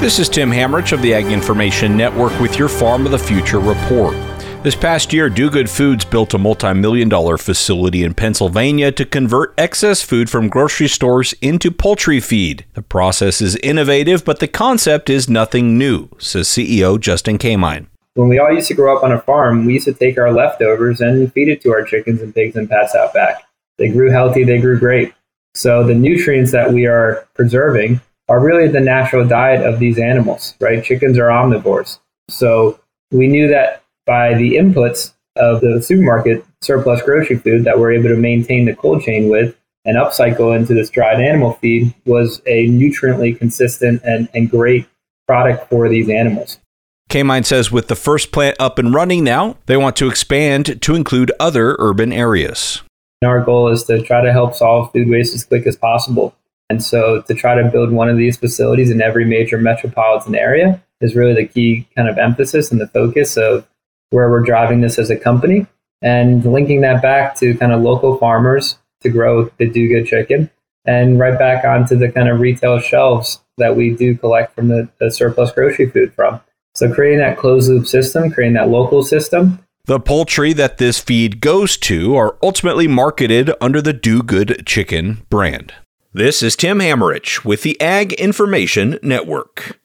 This is Tim Hammerich of the Ag Information Network with your Farm of the Future report. This past year, Do Good Foods built a multi million dollar facility in Pennsylvania to convert excess food from grocery stores into poultry feed. The process is innovative, but the concept is nothing new, says CEO Justin Kamine. When we all used to grow up on a farm, we used to take our leftovers and feed it to our chickens and pigs and pets out back. They grew healthy, they grew great. So the nutrients that we are preserving are really the natural diet of these animals, right? Chickens are omnivores. So we knew that by the inputs of the supermarket surplus grocery food that we're able to maintain the cold chain with and upcycle into this dried animal feed was a nutriently consistent and, and great product for these animals. Kamine says with the first plant up and running now, they want to expand to include other urban areas. Our goal is to try to help solve food waste as quick as possible. And so to try to build one of these facilities in every major metropolitan area is really the key kind of emphasis and the focus of where we're driving this as a company and linking that back to kind of local farmers to grow the do good chicken and right back onto the kind of retail shelves that we do collect from the, the surplus grocery food from. So creating that closed loop system, creating that local system. The poultry that this feed goes to are ultimately marketed under the Do Good Chicken brand. This is Tim Hammerich with the Ag Information Network.